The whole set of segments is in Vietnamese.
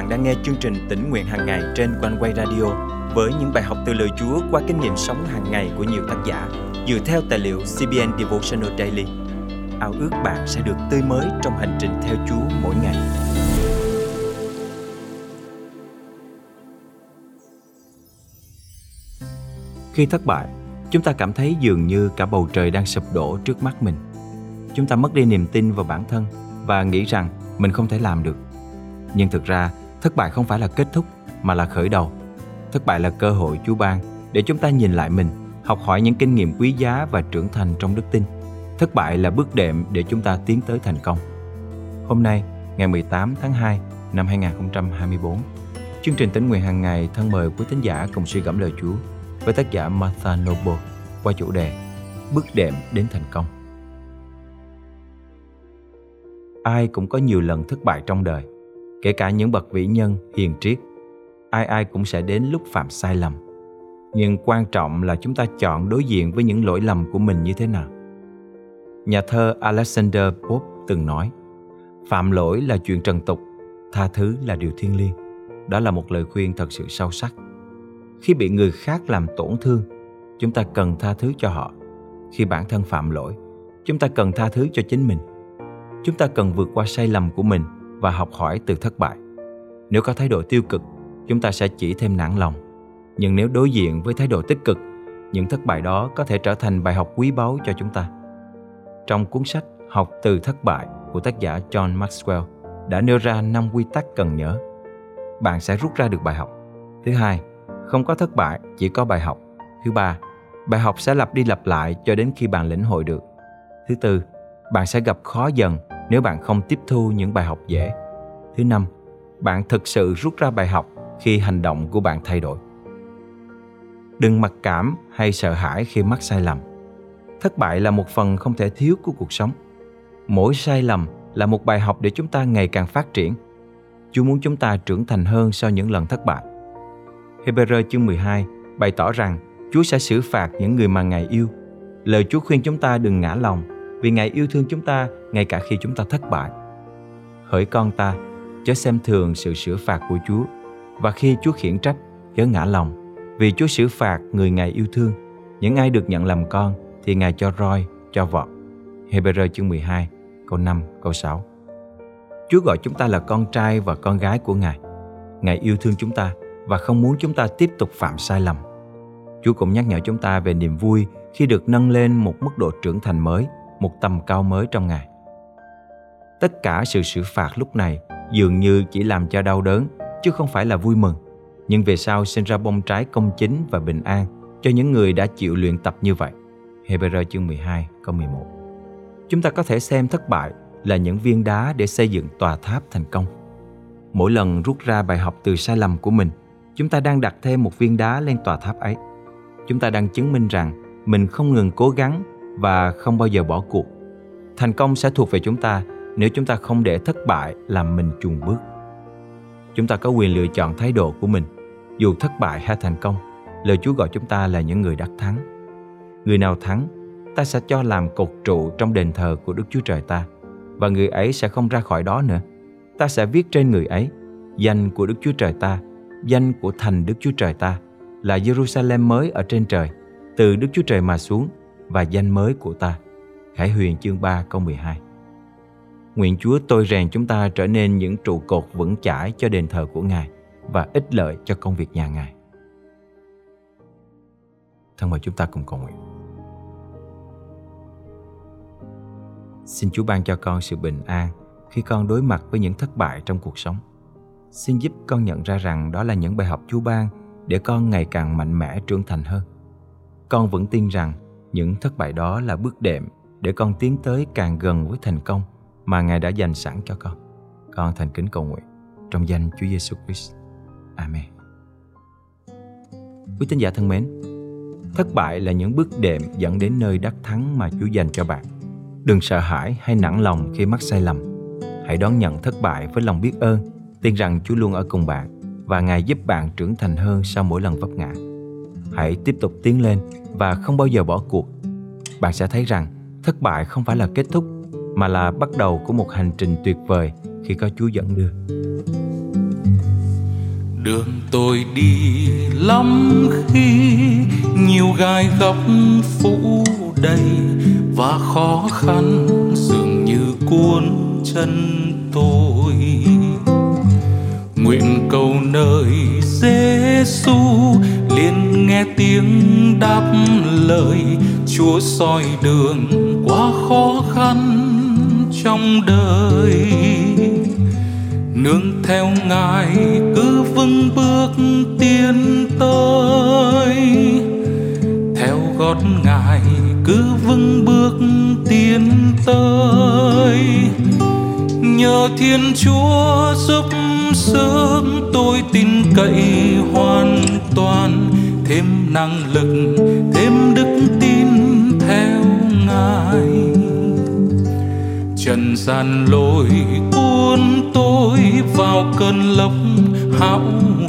bạn đang nghe chương trình tỉnh nguyện hàng ngày trên quanh quay radio với những bài học từ lời Chúa qua kinh nghiệm sống hàng ngày của nhiều tác giả dựa theo tài liệu CBN Devotional Daily. Ao ước bạn sẽ được tươi mới trong hành trình theo Chúa mỗi ngày. Khi thất bại, chúng ta cảm thấy dường như cả bầu trời đang sụp đổ trước mắt mình. Chúng ta mất đi niềm tin vào bản thân và nghĩ rằng mình không thể làm được. Nhưng thực ra, thất bại không phải là kết thúc mà là khởi đầu. Thất bại là cơ hội Chúa ban để chúng ta nhìn lại mình, học hỏi những kinh nghiệm quý giá và trưởng thành trong đức tin. Thất bại là bước đệm để chúng ta tiến tới thành công. Hôm nay, ngày 18 tháng 2 năm 2024, chương trình tính nguyện hàng ngày thân mời quý thính giả cùng suy gẫm lời Chúa với tác giả Martha Noble qua chủ đề Bước đệm đến thành công. Ai cũng có nhiều lần thất bại trong đời, kể cả những bậc vĩ nhân, hiền triết. Ai ai cũng sẽ đến lúc phạm sai lầm. Nhưng quan trọng là chúng ta chọn đối diện với những lỗi lầm của mình như thế nào. Nhà thơ Alexander Pope từng nói, phạm lỗi là chuyện trần tục, tha thứ là điều thiêng liêng. Đó là một lời khuyên thật sự sâu sắc. Khi bị người khác làm tổn thương, chúng ta cần tha thứ cho họ. Khi bản thân phạm lỗi, chúng ta cần tha thứ cho chính mình chúng ta cần vượt qua sai lầm của mình và học hỏi từ thất bại. Nếu có thái độ tiêu cực, chúng ta sẽ chỉ thêm nản lòng. Nhưng nếu đối diện với thái độ tích cực, những thất bại đó có thể trở thành bài học quý báu cho chúng ta. Trong cuốn sách học từ thất bại của tác giả john maxwell đã nêu ra năm quy tắc cần nhớ. Bạn sẽ rút ra được bài học. Thứ hai, không có thất bại, chỉ có bài học. Thứ ba, bài học sẽ lặp đi lặp lại cho đến khi bạn lĩnh hội được. Thứ tư, bạn sẽ gặp khó dần nếu bạn không tiếp thu những bài học dễ. Thứ năm, bạn thực sự rút ra bài học khi hành động của bạn thay đổi. Đừng mặc cảm hay sợ hãi khi mắc sai lầm. Thất bại là một phần không thể thiếu của cuộc sống. Mỗi sai lầm là một bài học để chúng ta ngày càng phát triển. Chúa muốn chúng ta trưởng thành hơn sau những lần thất bại. Hebrew chương 12 bày tỏ rằng Chúa sẽ xử phạt những người mà Ngài yêu. Lời Chúa khuyên chúng ta đừng ngã lòng vì Ngài yêu thương chúng ta ngay cả khi chúng ta thất bại. Hỡi con ta, chớ xem thường sự sửa phạt của Chúa và khi Chúa khiển trách, chớ ngã lòng vì Chúa xử phạt người Ngài yêu thương. Những ai được nhận làm con thì Ngài cho roi, cho vọt. Hebrew chương 12, câu 5, câu 6. Chúa gọi chúng ta là con trai và con gái của Ngài. Ngài yêu thương chúng ta và không muốn chúng ta tiếp tục phạm sai lầm. Chúa cũng nhắc nhở chúng ta về niềm vui khi được nâng lên một mức độ trưởng thành mới – một tầm cao mới trong Ngài. Tất cả sự xử phạt lúc này dường như chỉ làm cho đau đớn, chứ không phải là vui mừng. Nhưng về sau sinh ra bông trái công chính và bình an cho những người đã chịu luyện tập như vậy. Hebrew chương 12 câu 11 Chúng ta có thể xem thất bại là những viên đá để xây dựng tòa tháp thành công. Mỗi lần rút ra bài học từ sai lầm của mình, chúng ta đang đặt thêm một viên đá lên tòa tháp ấy. Chúng ta đang chứng minh rằng mình không ngừng cố gắng và không bao giờ bỏ cuộc. Thành công sẽ thuộc về chúng ta nếu chúng ta không để thất bại làm mình chùn bước. Chúng ta có quyền lựa chọn thái độ của mình. Dù thất bại hay thành công, lời Chúa gọi chúng ta là những người đắc thắng. Người nào thắng, ta sẽ cho làm cột trụ trong đền thờ của Đức Chúa Trời ta và người ấy sẽ không ra khỏi đó nữa. Ta sẽ viết trên người ấy danh của Đức Chúa Trời ta, danh của thành Đức Chúa Trời ta là Jerusalem mới ở trên trời, từ Đức Chúa Trời mà xuống và danh mới của ta. Khải Huyền chương 3 câu 12 Nguyện Chúa tôi rèn chúng ta trở nên những trụ cột vững chãi cho đền thờ của Ngài và ích lợi cho công việc nhà Ngài. Thân mời chúng ta cùng cầu nguyện. Xin Chúa ban cho con sự bình an khi con đối mặt với những thất bại trong cuộc sống. Xin giúp con nhận ra rằng đó là những bài học Chúa ban để con ngày càng mạnh mẽ trưởng thành hơn. Con vẫn tin rằng những thất bại đó là bước đệm để con tiến tới càng gần với thành công mà Ngài đã dành sẵn cho con. Con thành kính cầu nguyện trong danh Chúa Giêsu Christ. Amen. Quý tín giả thân mến, thất bại là những bước đệm dẫn đến nơi đắc thắng mà Chúa dành cho bạn. Đừng sợ hãi hay nản lòng khi mắc sai lầm. Hãy đón nhận thất bại với lòng biết ơn, tin rằng Chúa luôn ở cùng bạn và Ngài giúp bạn trưởng thành hơn sau mỗi lần vấp ngã. Hãy tiếp tục tiến lên và không bao giờ bỏ cuộc bạn sẽ thấy rằng thất bại không phải là kết thúc mà là bắt đầu của một hành trình tuyệt vời khi có chúa dẫn đưa. Đường tôi đi lắm khi nhiều gai góc phủ đầy và khó khăn dường như cuốn chân tôi. Nguyện cầu nơi Giêsu liền nghe tiếng đáp lời. Chúa soi đường qua khó khăn trong đời. Nương theo ngài cứ vững bước tiến tới. Theo gót ngài cứ vững bước tiến tới. Nhờ thiên chúa giúp sức tôi tin cậy hoàn toàn. Thêm năng lực, thêm đức trần gian lôi cuốn tôi vào cơn lốc hão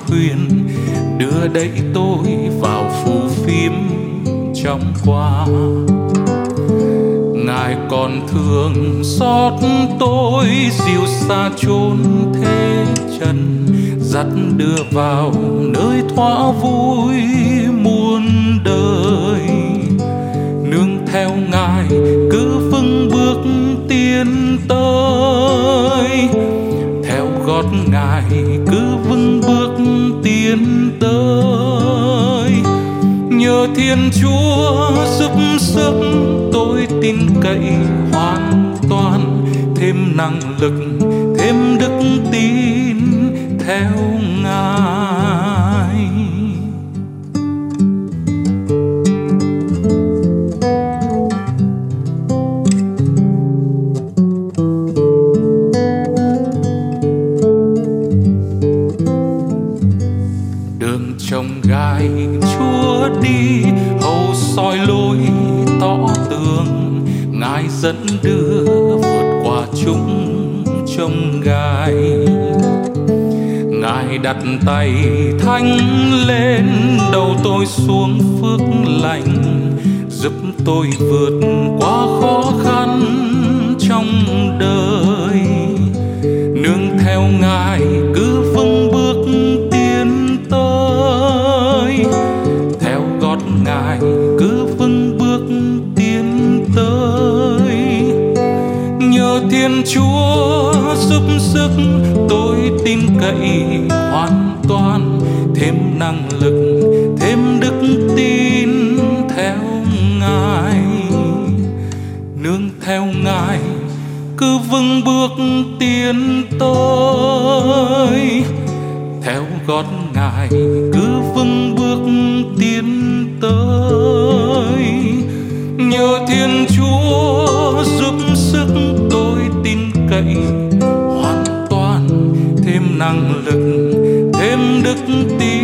huyền. Đưa đẩy tôi vào phù phiếm trong qua. Ngài còn thương xót tôi dịu xa chốn thế trần, dắt đưa vào nơi thỏa vui muôn đời. Tiến tới theo gót ngài cứ vững bước tiến tới. Nhờ thiên chúa giúp sức, tôi tin cậy hoàn toàn. Thêm năng lực, thêm đức tin theo soi lối tỏ tường, ngài dẫn đưa vượt qua chúng trông gai. Ngài đặt tay thanh lên đầu tôi xuống phước lành, giúp tôi vượt qua khó khăn trong đời. Nương theo ngài thiên chúa giúp sức, tôi tin cậy hoàn toàn. Thêm năng lực, thêm đức tin theo ngài. Nương theo ngài, cứ vững bước tiến tới. Theo gót ngài, cứ vững bước tiến tới. Nhờ thiên chúa giúp tin hoàn toàn thêm năng lực thêm đức tin.